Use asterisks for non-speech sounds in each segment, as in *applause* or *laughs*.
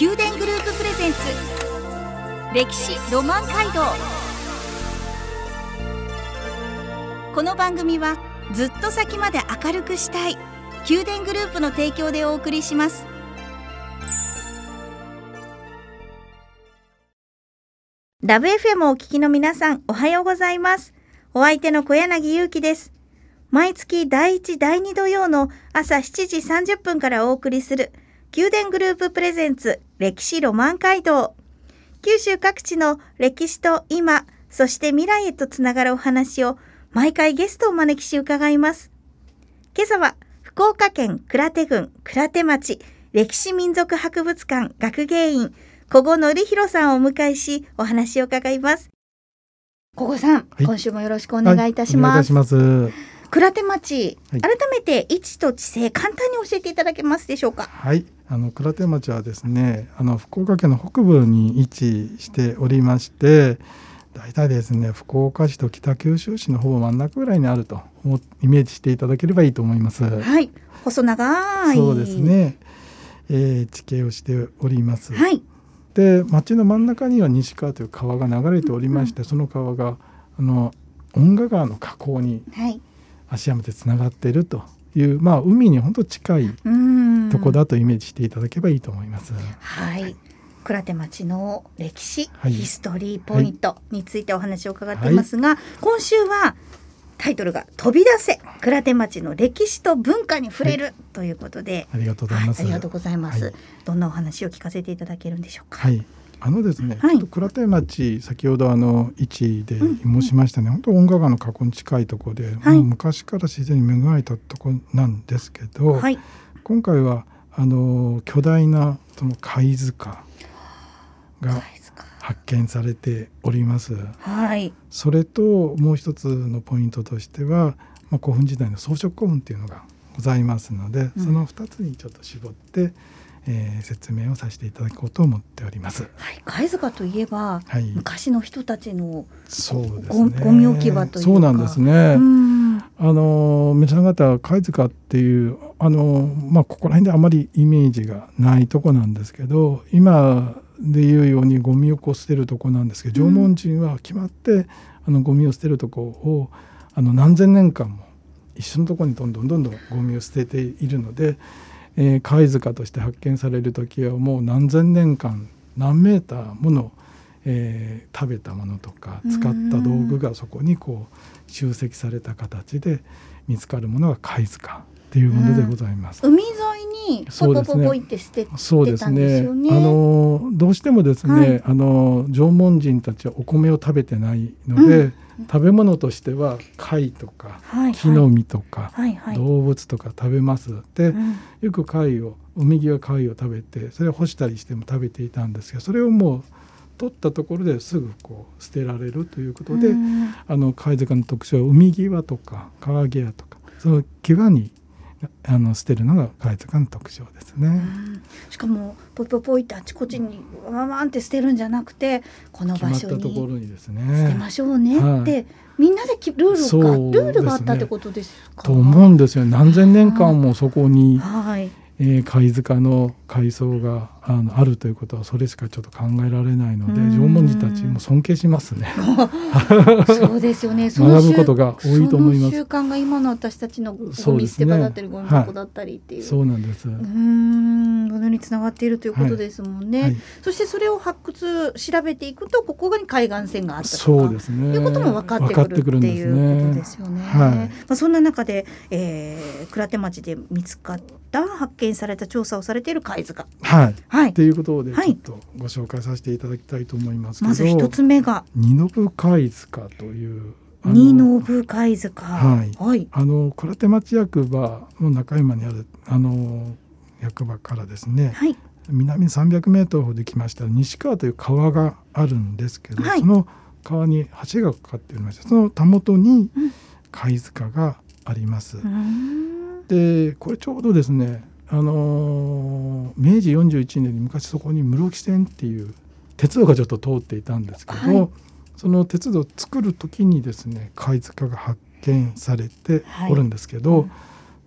宮殿グループプレゼンツ。歴史ロマン街道。この番組はずっと先まで明るくしたい。宮殿グループの提供でお送りします。ラブ FM をお聞きの皆さんおはようございます。お相手の小柳ゆうきです。毎月第1第2土曜の朝7時30分からお送りする宮殿グループプレゼンツ歴史ロマン街道。九州各地の歴史と今そして未来へとつながるお話を毎回ゲストをお招きし伺います。今朝は福岡県倉手郡倉手町歴史民族博物館学芸員小後則弘さんをお迎えしお話を伺います。小後さん、はい、今週もよろしくお願いいたします、はい倉手町、はい、改めて位置と地勢簡単に教えていただけますでしょうか？はいあの倉手町はですねあの福岡県の北部に位置しておりまして大体ですね福岡市と北九州市のほぼ真ん中ぐらいにあるとイメージしていただければいいと思います。はい。細長い。そうですね、えー、地形をしております。はい。で町の真ん中には西川という川が流れておりまして、うん、その川があの恩賀川の河口に、はい。芦山でつながっているという、まあ、海に本当近いとこだとイメージしていただけばいいと思います。はい、はい。倉手町の歴史、はい、ヒストリーポイントについてお話を伺っていますが、はい、今週はタイトルが飛び出せ倉手町の歴史と文化に触れる、はい、ということで。ありがとうございます、ありがとうございます、どんなお話を聞かせていただけるんでしょうか？はいあのですね、はい、ちょっと倉手町先ほどあの位置で申しましたね、うん、本当音楽川の河口に近いところで、はい、もう昔から自然に恵まれたところなんですけど、はい、今回はあの巨大なその貝塚が発見されております。はい、それともう一つのポイントとしては、まあ、古墳時代の装飾古墳っていうのがございますので、うん、その2つにちょっと絞ってえー、説明をさせていただこうと思っております。はい、貝塚といえば、はい、昔の人たちのそうですね、ゴミ置き場というそうなんですね。あの皆さん方貝塚っていうあのまあここら辺であまりイメージがないとこなんですけど、今でいうようにゴミを捨てるとこなんですけど、縄文人は決まってあのゴミを捨てるとこをあの何千年間も一緒のところにどんどんどんどんゴミを捨てているので。えー、貝塚として発見される時はもう何千年間何メーターもの、えー、食べたものとか使った道具がそこにこう集積された形で見つかるものが貝塚っていうものでございます。海沿いにポポポポって捨ててそうですね。あのどうしてもですね、はい、あの縄文人たちはお米を食べてないので、うん、食べ物としては貝とか、木の実とか、動物とか食べます。で、よく貝を海際貝を食べてそれを干したりしても食べていたんですがそれをもう取ったところですぐこう捨てられるということで、あの貝塚の特徴は海際とか川際とかその際にあの捨てるのが貝塚の特徴ですね。しかもポイポイポイってあちこちにワンワンって捨てるんじゃなくてこの場所にところにですね捨てましょうねって、はい、みんなでルールが、ね、ルールがあったってことですか？と思うんですよ。何千年間もそこに、はい、えー、貝塚の海藻があのあるということはそれしかちょっと考えられないので縄文人たちも尊敬しますね。*laughs* そうですよね。*laughs* 学ぶことが多いと思います。習慣が今の私たちのゴミ捨て場だったり、ゴミ箱だったりっていう。そうなんです。うん、ものにつながっているということですもんね。はいはい、そしてそれを発掘調べていくとここに海岸線があったとか、そうですね。いうことも分かってくるっていうことですよね。はい、まあそんな中で、えー、倉手町で見つかった発見された調査をされている貝塚。はい。はい。っていうことでちょっとご紹介させていただきたいと思いますまず一つ目が二信貝塚という二信貝塚。はい。はい、あの倉手町役場の中山にあるあの役場からですね。はい。南300メートルほど来ました西川という川があるんですけど、はい、その川に橋がかかっておりましてそのたもとに貝塚があります。うん、でこれちょうどですねあの明治41年に昔そこに室木線っていう鉄道がちょっと通っていたんですけど、はい、その鉄道を作る時にですね貝塚が発見されておるんですけど、はい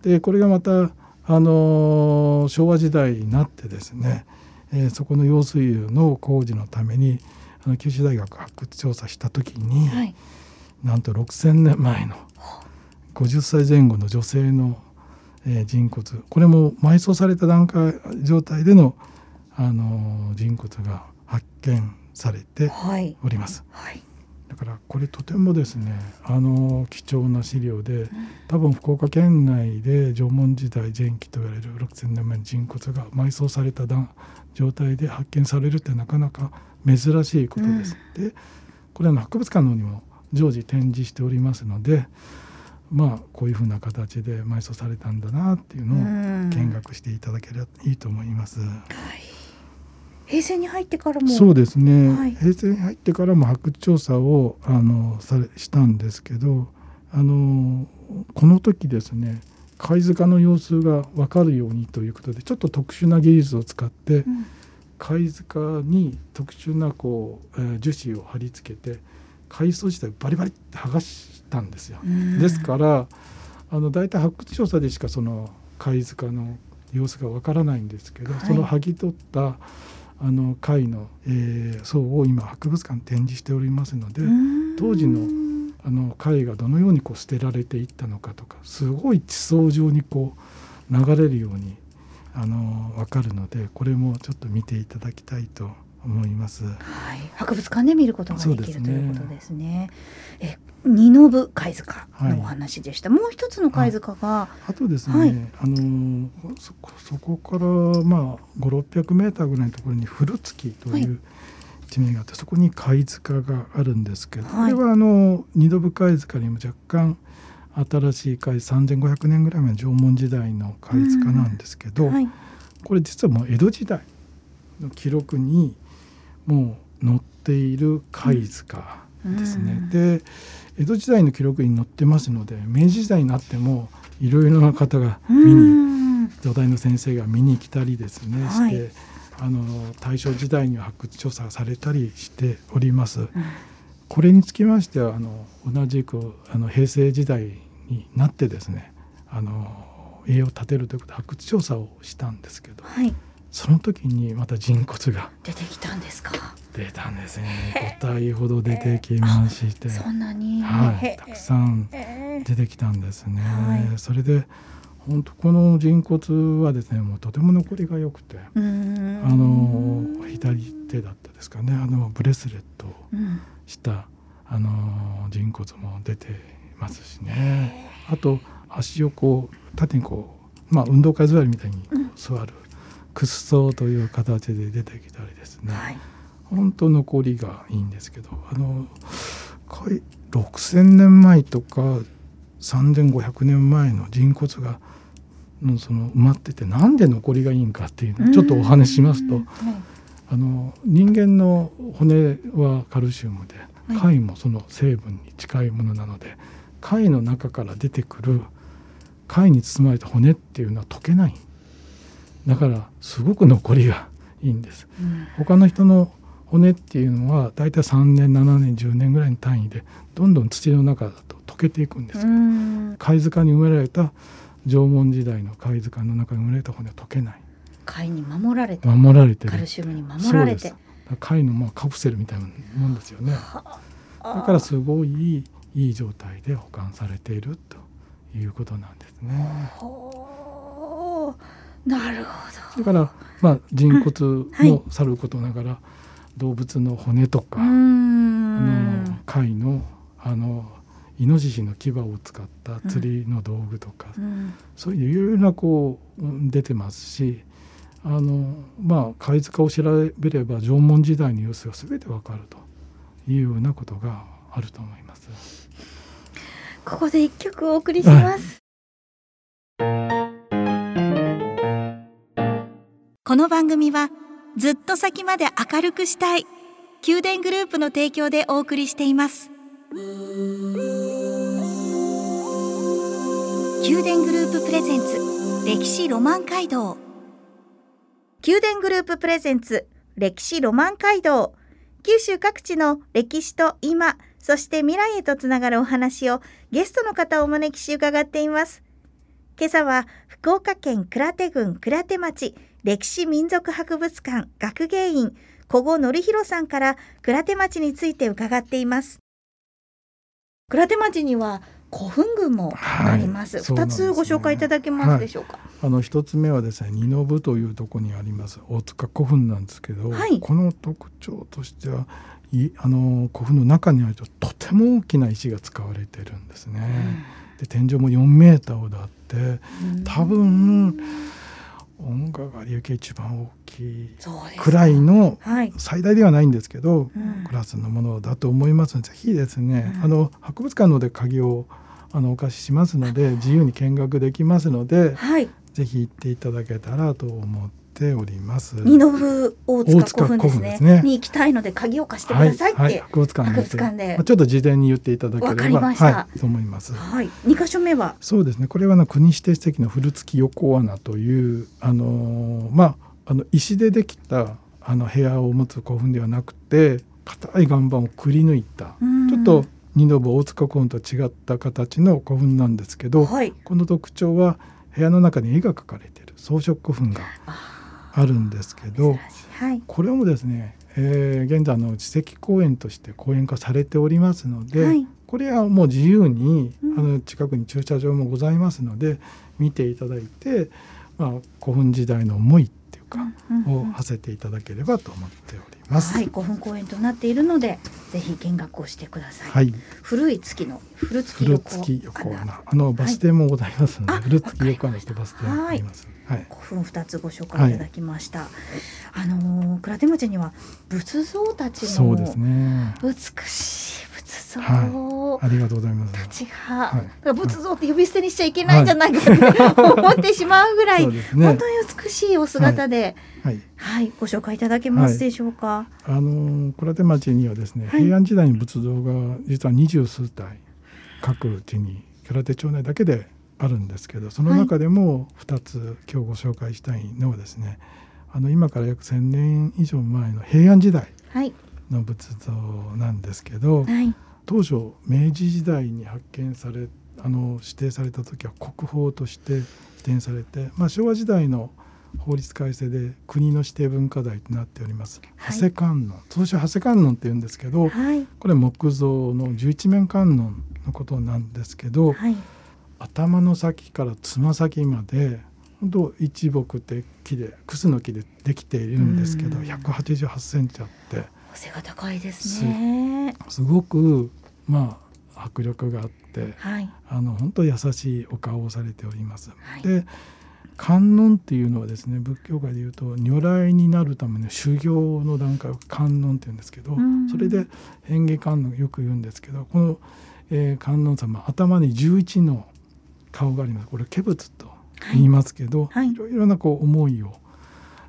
うん、でこれがまたあの昭和時代になってですね、えー、そこの用水路の工事のためにあの九州大学発掘調査した時に、はい、なんと6,000年前の50歳前後の女性の、えー、人骨これも埋葬された段階状態での、あのー、人骨が発見されております。はい、はいだからこれとてもですねあの貴重な資料で多分福岡県内で縄文時代前期と言われる6,000年前の人骨が埋葬された状態で発見されるってなかなか珍しいことです。うん、でこれは博物館の方にも常時展示しておりますのでまあこういうふうな形で埋葬されたんだなっていうのを見学していただければいいと思います。はい。平成に入ってからも。そうですね、はい、平成に入ってからも発掘調査をあのされしたんですけどあのこの時ですね貝塚の様子が分かるようにということでちょっと特殊な技術を使って、うん、貝塚に特殊なこう、えー、樹脂を貼り付けて海藻自体をバリバリって剥がしたんですよ。ですからあの大体発掘調査でしかその貝塚の様子がわからないんですけど、はい、その剥ぎ取ったあの貝の、えー、層を今博物館展示しておりますので当時のあの貝がどのようにこう捨てられていったのかとかすごい地層状にこう流れるようにあの分かるのでこれもちょっと見ていただきたいと思います。はい、博物館で見ることができる、ね、ということですね。え二信貝塚のお話でした。はい、もう一つの貝塚があとですね、はい、あのそこそこからまあ五六百メーターぐらいのところに古月という地名があって、そこに貝塚があるんですけど、これはあの二信貝塚にも若干新しい貝3500年ぐらい前の縄文時代の貝塚なんですけど、これ実はもう江戸時代の記録にもう載っている貝塚ですね。うん、で江戸時代の記録に載ってますので明治時代になってもいろいろな方が見に土台の先生が見に来たりですね、はい、してあの大正時代には発掘調査されたりしております。うん、これにつきましてはあの同じくあの平成時代になってですねあの栄養を立てるということで発掘調査をしたんですけど、はい、その時にまた人骨が出てきたんですか？出たんですね。5体ほど出てきまして。そんなに、はい、たくさん出てきたんですね、はい、それで本当この人骨はですねもうとても残りが良くてあの左手だったですかね。あのブレスレットをした、うん、あの人骨も出てますしね。あと足をこう縦にこうまあ運動会座りみたいに座る、屈葬という形で出てきたりですね、はい、本当残りがいいんですけどあの6,000年前とか3,500年前の人骨がその埋まっててなんで残りがいいんかっていうのをちょっとお話ししますと、あの人間の骨はカルシウムで貝もその成分に近いものなので貝の中から出てくる貝に包まれた骨っていうのは溶けないだからすごく残りがいいんです、うん、他の人の骨っていうのはだいたい3年7年10年ぐらいの単位でどんどん土の中だと溶けていくんです。けど、うん、貝塚に埋められた縄文時代の貝塚の中に埋められた骨は溶けない。貝に守られて守られてカルシウムに守られて。貝のまあカプセルみたいなもんですよね。だからすごいいい状態で保管されているということなんですね。なるほど。だからまあ人骨もさることながら、はい、動物の骨とかあの貝のあのイノシシの牙を使った釣りの道具とか、うん、そういういろいろなこう出てますしあのまあ貝塚を調べれば縄文時代の様子が全てわかるというようなことがあると思います。ここで一曲お送りします。はいこの番組はずっと先まで明るくしたい宮殿グループの提供でお送りしています。宮殿グループプレゼンツ歴史ロマン街道。宮殿グループプレゼンツ歴史ロマン街道。九州各地の歴史と今そして未来へとつながるお話をゲストの方をお招きし伺っています。今朝は福岡県倉手郡倉手町歴史民族博物館学芸員古後則弘さんから倉手町について伺っています倉手町には古墳群もあります。二、はい、つご紹介いただけますでしょうか？はい、あの一つ目はですね、二の部というところにあります大塚古墳なんですけど、はい、この特徴としては。いあの古墳の中にあるととても大きな石が使われてるんですね。うん、で天井も4メーターほどあって多分音楽が有形一番大きいくらいの、はい、最大ではないんですけど、うん、クラスのものだと思いますのでぜひですね、うん、あの博物館ので鍵をあのお貸ししますので自由に見学できますので、はい、ぜひ行っていただけたらと思っております。二の部大塚古墳ですね。ですねに行きたいので鍵を貸してくださいって、はいはい、博物館博物館で、ちょっと事前に言っていただければはい、と思います。はい。二箇所目は？そうですね。これはの国指定史跡の古月横穴というあのまああの石でできたあの部屋を持つ古墳ではなくて硬い岩盤をくり抜いたちょっと二の部大塚古墳と違った形の古墳なんですけど、はい、この特徴は部屋の中に絵が描かれている装飾古墳があるんですけど、はい、これもですね、えー、現在の史跡公園として公園化されておりますので、はい、これはもう自由に、うん、あの近くに駐車場もございますので見ていただいて、まあ、古墳時代の思いっていうか、を馳せていただければと思っております。ます。はい、古墳公園となっているので、ぜひ見学をしてください。はい、古い月の古月横穴、あのバス停もございますので、はい、古月横穴とバス停があります。はい、古墳二つご紹介いただきました。はい、あの倉手町には仏像たちの美しいはい、ありがとうございます。はい、仏像って呼び捨てにしちゃいけないんじゃないかと思ってしまうぐらい、ね、本当に美しいお姿で、はい、はい、ご紹介いただけますでしょうか？あの倉手町にはですね、平安時代に仏像が実は二十数体各地に倉手町内だけであるんですけどその中でも2つ今日ご紹介したいのはですねあの今から約1,000年以上前の平安時代の仏像なんですけど、はい、当初明治時代に発見されあの指定された時は国宝として指定されて、まあ、昭和時代の法律改正で国の指定文化財となっております、はい、長谷観音。通称長谷観音って言うんですけど、はい、これ木造の十一面観音のことなんですけど、はい、頭の先からつま先まで本当一木って木でクスの木でできているんですけど188センチあって背が高いですね。すごくまあ迫力があって、はい、あの本当優しいお顔をされております。はい、で観音っていうのはですね仏教界でいうと如来になるための修行の段階を観音っていうんですけど、それで変化観音よく言うんですけどこの、えー、観音様頭に11の顔があります。これ化仏と言いますけど、はい、い。ろいろなこう思いを、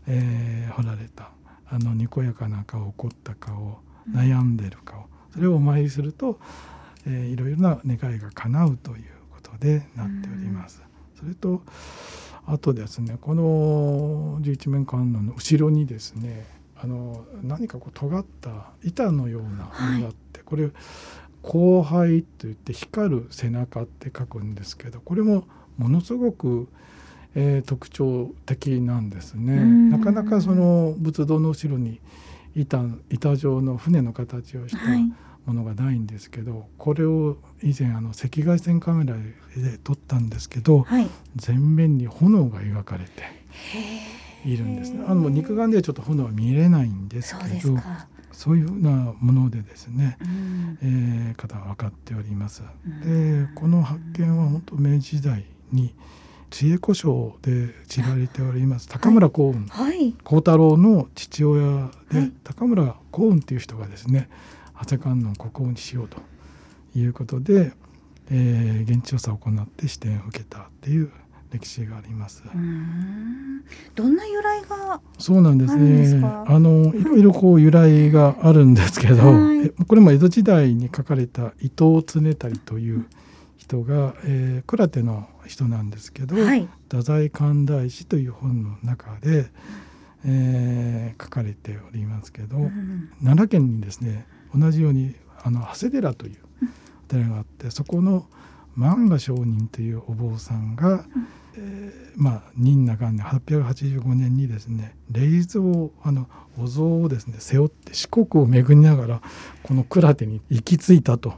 えー、彫られたあのにこやかな顔怒った顔悩んでる顔、それをお参りすると、えー、いろいろな願いが叶うということでなっております。それとあとですねこの十一面観音の後ろにですねあの何かこう尖った板のようなものがあって、はい、これ後輩といって光る背中って書くんですけどこれもものすごく、えー、特徴的なんですね。なかなかその仏像の後ろに板板状の船の形をしたものがないんですけど、はい、これを以前あの赤外線カメラで撮ったんですけど、はい、全面に炎が描かれているんですね。あの肉眼ではちょっと炎は見れないんですけど。そういうふうなものでですね、うん、えー、方は分かっております。でこの発見は本当明治時代に知恵子賞で知られております。高村光雲、はい、光太郎の父親で、はい、高村光雲っていう人がですね長谷観音国宝にしようということで、えー、現地調査を行って視点を受けたっていう歴史があります。どんな由来がそうなんですね。あのいろいろこう由来があるんですけど、はい、これも江戸時代に書かれた伊藤常足という人が、えー、倉手の人なんですけど、はい、太宰寛大師という本の中で、えー、書かれておりますけど、うん、奈良県にですね同じようにあの長谷寺というお寺があってそこの万賀上人というお坊さんが、うん、えー、まあ任那元年885年にですね霊像あのお像をですね背負って四国を巡りながらこの倉手に行き着いたと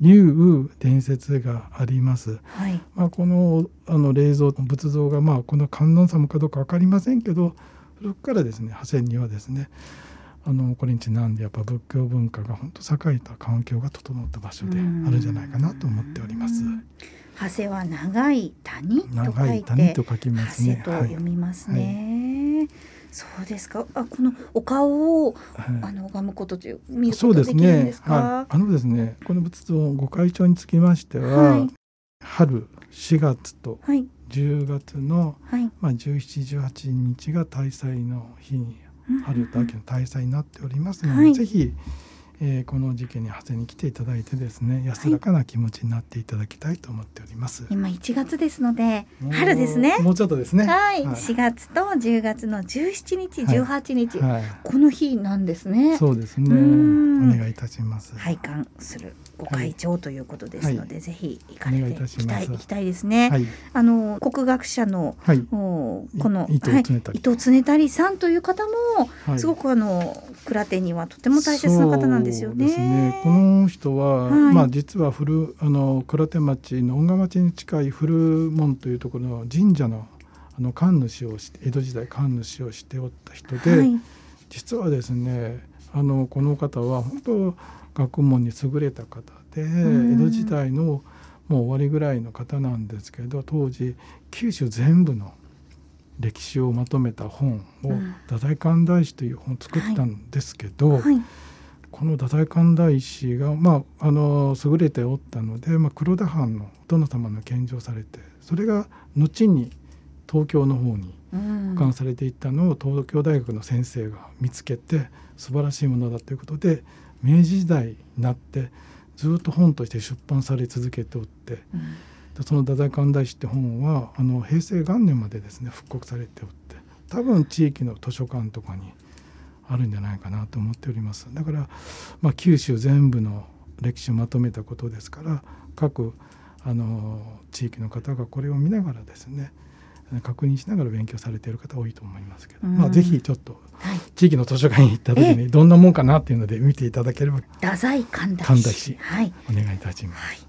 いう伝説があります。はい、まあ、このあの霊像仏像がまあこの観音様かどうか分かりませんけど古くからですね破線にはですねあのこれにちなんでやっぱ仏教文化が本当栄えた環境が整った場所であるんじゃないかなと思っております。長谷は長い谷と書いてと書きますね。と読みますね。はいそうですか。あ、このお顔を、はい、あの拝むことという見ることできるんですか？はい、あのですね、この仏像ご開帳につきましては、はい、春4月と10月の、はい、まあ17、18日が大祭の日に春と秋の大祭になっておりますので、はい、ぜひ、えー、この時期に長谷に来ていただいてですね安らかな気持ちになっていただきたいと思っております、はい、今1月ですので春ですね。もうちょっとですね。はい、はい、4月と10月の17日18日、はい、この日なんですね。そうですね。お願いいたします。拝観するご会長ということですので、はい、ぜひ行かれていきたい行きたいですね。はい、あの国学者の、はい、この伊藤常谷さんという方も、すごくあの倉手にはとても大切な方なんですよね。ね。この人は、まあ実は古あの倉手町の恩賀町に近い古門というところの神社のあの神主をして江戸時代神主をしておった人で、実はですねあのこの方は本当学問に優れた方で、江戸時代のもう終わりぐらいの方なんですけど当時九州全部の歴史をまとめた本を「太宰寛大師」という本を作ったんですけど、はいはい、この太宰寛大師が、まあ、あの優れておったので、まあ、黒田藩のお殿様の献上されてそれが後に東京の方に保管されていったのを東京大学の先生が見つけて素晴らしいものだということで明治時代になってずっと本として出版され続けておって、うん、その「太宰寛大師」って本はあの平成元年までですね復刻されておって多分地域の図書館とかにあるんじゃないかなと思っております。だから、まあ、九州全部の歴史をまとめたことですから各あの地域の方がこれを見ながらですね確認しながら勉強されている方多いと思いますけど、うん、まあぜひちょっと地域の図書館に行った時にどんなもんかなっていうので見ていただければ太宰神田氏はい、お願いいたします。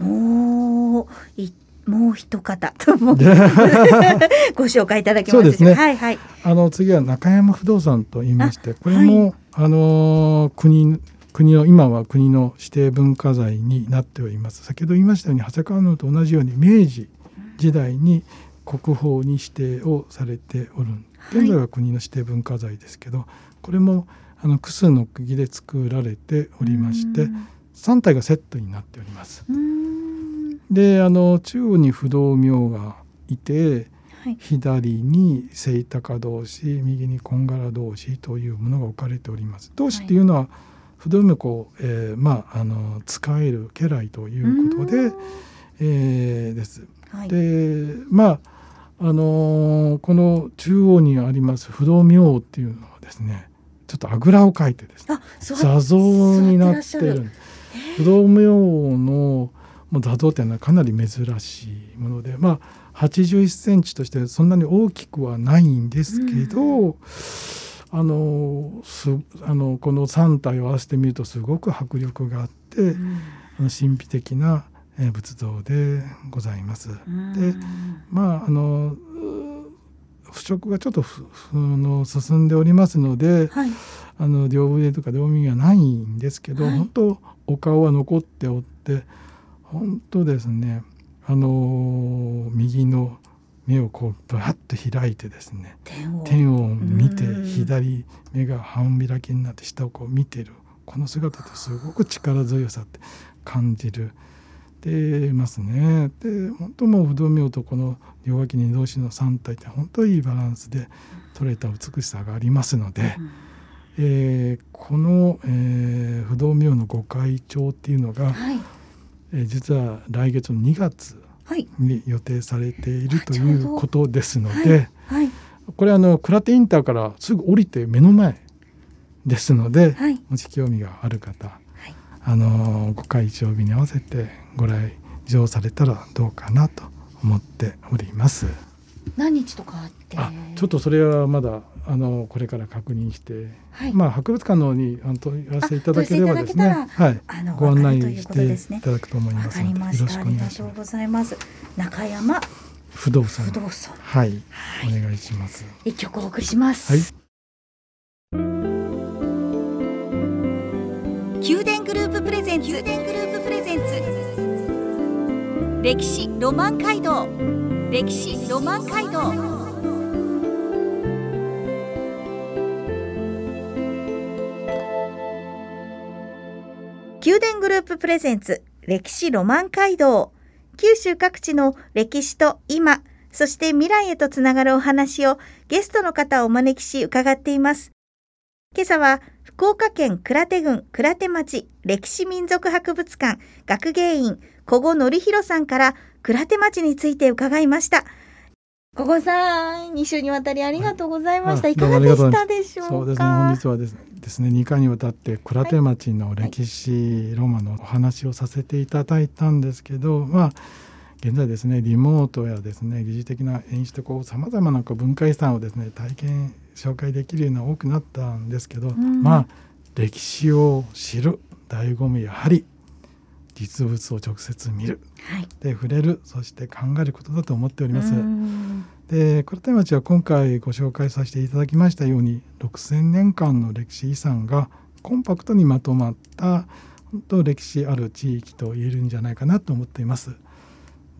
はい、もういもう一方とも *laughs* ご紹介いただきますね。はいはい。あの次は中山不動産と言いまして、これも、はい、あの国国の今は国の指定文化財になっております。先ほど言いましたように長谷川のと同じように明治時代に国宝に指定をされておる現在は国の指定文化財ですけど、はい、これもあの複数の釘で作られておりまして3体がセットになっております。であの中央に不動明がいて、はい、左に清高同士右にこんがら同士というものが置かれております。同士っていうのは、はい、不動明こう、えー、まああの使える家来ということで、えー、です。はい、でまああのー、この中央にあります不動明王っていうのはですねちょっとあぐらをかいてですね座像になってる不動明王の座像っていうのはかなり珍しいものでまあ81センチとしてそんなに大きくはないんですけど、うん、あのすあのこの3体を合わせてみるとすごく迫力があって、うん、神秘的なえ仏像でございます。でまああの腐食がちょっとの進んでおりますので、はい、あの両腕とか両耳がないんですけど、はい、本当お顔は残っておって本当ですね。あの右の目をこうぶわっと開いてですね。天を。見て左目が半開きになって下をこう見てる。この姿ってすごく力強さって感じる。てますね。で本当もう不動明とこの両脇に同士の3体って本当いいバランスで取れた美しさがありますので、うん、えー、この、えー、不動明の御開帳っていうのが、はい、えー、実は来月の2月に予定されている、はい、ということですので、はい、これあの倉手インターからすぐ降りて目の前ですので、もし興味がある方あのご会長日に合わせてご来乗されたらどうかなと思っております。何日とかあってあちょっとそれはまだあのこれから確認して、はい。まあ博物館の方にあの問い合わせいただければですね。はい。あのご案内していただくと思いわますのでよかりましろしたくおありが願いします。とうございます。中山不動産。不動産。はい、はい。お願いします。一曲お送りします、はい。宮殿グループプレゼンツ。宮殿グループプレゼンツ。歴史ロマン街道。歴史ロマン街道宮殿グループプレゼンツ歴史ロマン街道。九州各地の歴史と今そして未来へとつながるお話をゲストの方をお招きし伺っています。今朝は福岡県倉手郡倉手町歴史民族博物館学芸員古後則弘さんから倉手町について伺いました。古後さん2週にわたりありがとうございました、はいいかがでしたでしょうか？そうですね本日はですねですね2回にわたって倉手町の歴史ロマンのお話をさせていただいたんですけど、まあ現在ですねリモートやですね疑似的な演出とこうさまざまなこう文化遺産をですね体験紹介できるような多くなったんですけど、ん。まあ歴史を知る醍醐味やはり実物を直接見るはいで触れるそして考えることだと思っております。うんで倉手町は今回ご紹介させていただきましたように6,000年間の歴史遺産がコンパクトにまとまった本当歴史ある地域と言えるんじゃないかなと思っています。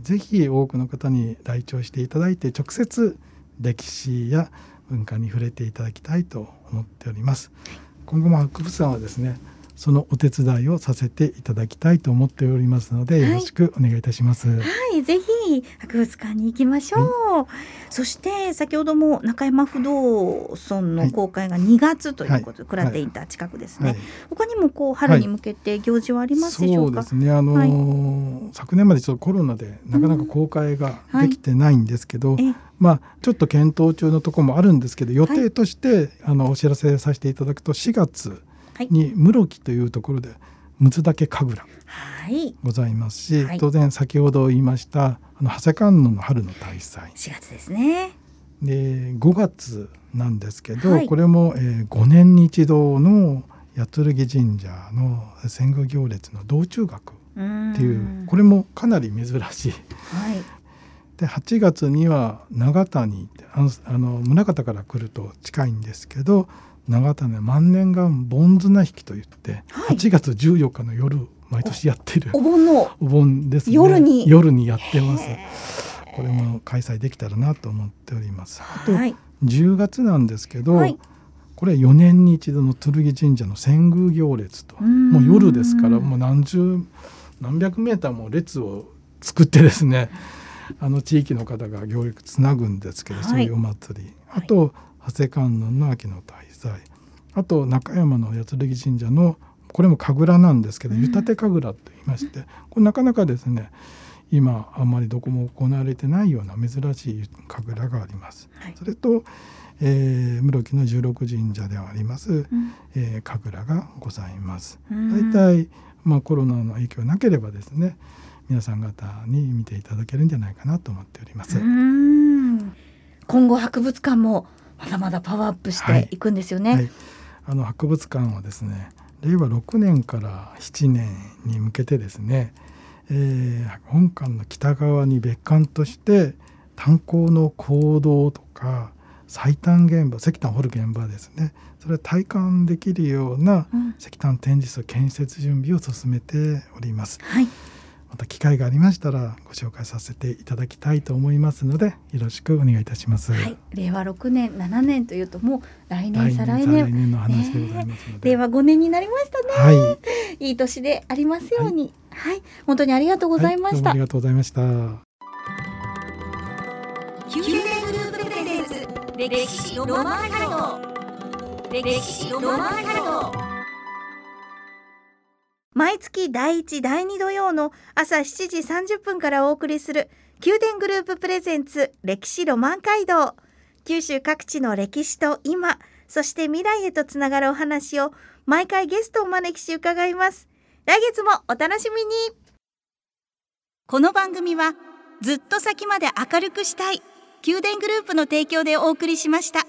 ぜひ多くの方に来庁していただいて直接歴史や文化に触れていただきたいと思っております。今後も博物館はですねそのお手伝いをさせていただきたいと思っておりますのではい。よろしくお願いいたします。はい、ぜひ博物館に行きましょう。そして先ほども中山不動村の公開が2月ということで、はい。倉手インター近くですね。はい。他にもこう春に向けて行事はありますでしょか？そううですね。あのー昨年までちょっとコロナでなかなか公開ができてないんですけど、えまあちょっと検討中のところもあるんですけど予定として、あのお知らせさせていただくと4月はいに室木というところで六岳神楽はい、ございますし、はい。当然先ほど言いましたあの長谷観音の春の大祭。4月ですね。で5月なんですけど、はい。これも、えー5年に一度の八剣神社の戦宮行列の道中学っっていうこれもかなり珍しい。はい、で8月には長谷あのあの宗像から来ると近いんですけど長谷の万年岩盆綱引きといって、はい。8月14日の夜毎年やってるお盆のお盆ですね。夜に。夜にやってます。へこれも開催できたらなと思っております。あとはい、10月なんですけど、はい。これ4年に一度の剣神社の遷宮行列ともう夜ですからもう何十何百メーターも列を作ってですね *laughs* あの地域の方が行列つなぐんですけど、はい。そういうお祭り。はい。あと長谷観音の秋の大祭あと中山の八剣神社のこれも神楽なんですけどうん湯立神楽と言いましてこれなかなかですね今あんまりどこも行われてないような珍しい神楽があります。はいそれと、えー、室木の十六神社ではあります、うんえー、神楽がございます。うん大体、まあ、コロナの影響なければですね皆さん方に見ていただけるんじゃないかなと思っております。今後博物館もまだまだパワーアップしてい。くんですよね。はい、あの博物館はですね令和6年から7年に向けてですね、えー本館の北側に別館として炭鉱の坑道とか最短現場石炭掘る現場ですね。それを体感できるようなうん。石炭展示室建設準備を進めております。はい、また機会がありましたらご紹介させていただきたいと思いますのでよろしくお願いいたします。はい、令和6年7年というともう来年来再来年の話でございますので、令和5年になりましたね。はい、いい年でありますように。はい、本当にありがとうございました。はどうもありがとうございました。宮殿グループプレゼンツ歴史ロマン街道歴史ロマン街道毎月第1第2土曜の朝7時30分からお送りする宮殿グループプレゼンツ歴史ロマン街道。九州各地の歴史と今そして未来へとつながるお話を毎回ゲストをお招きし伺います。来月もお楽しみに。この番組はずっと先まで明るくしたい宮殿グループの提供でお送りしました。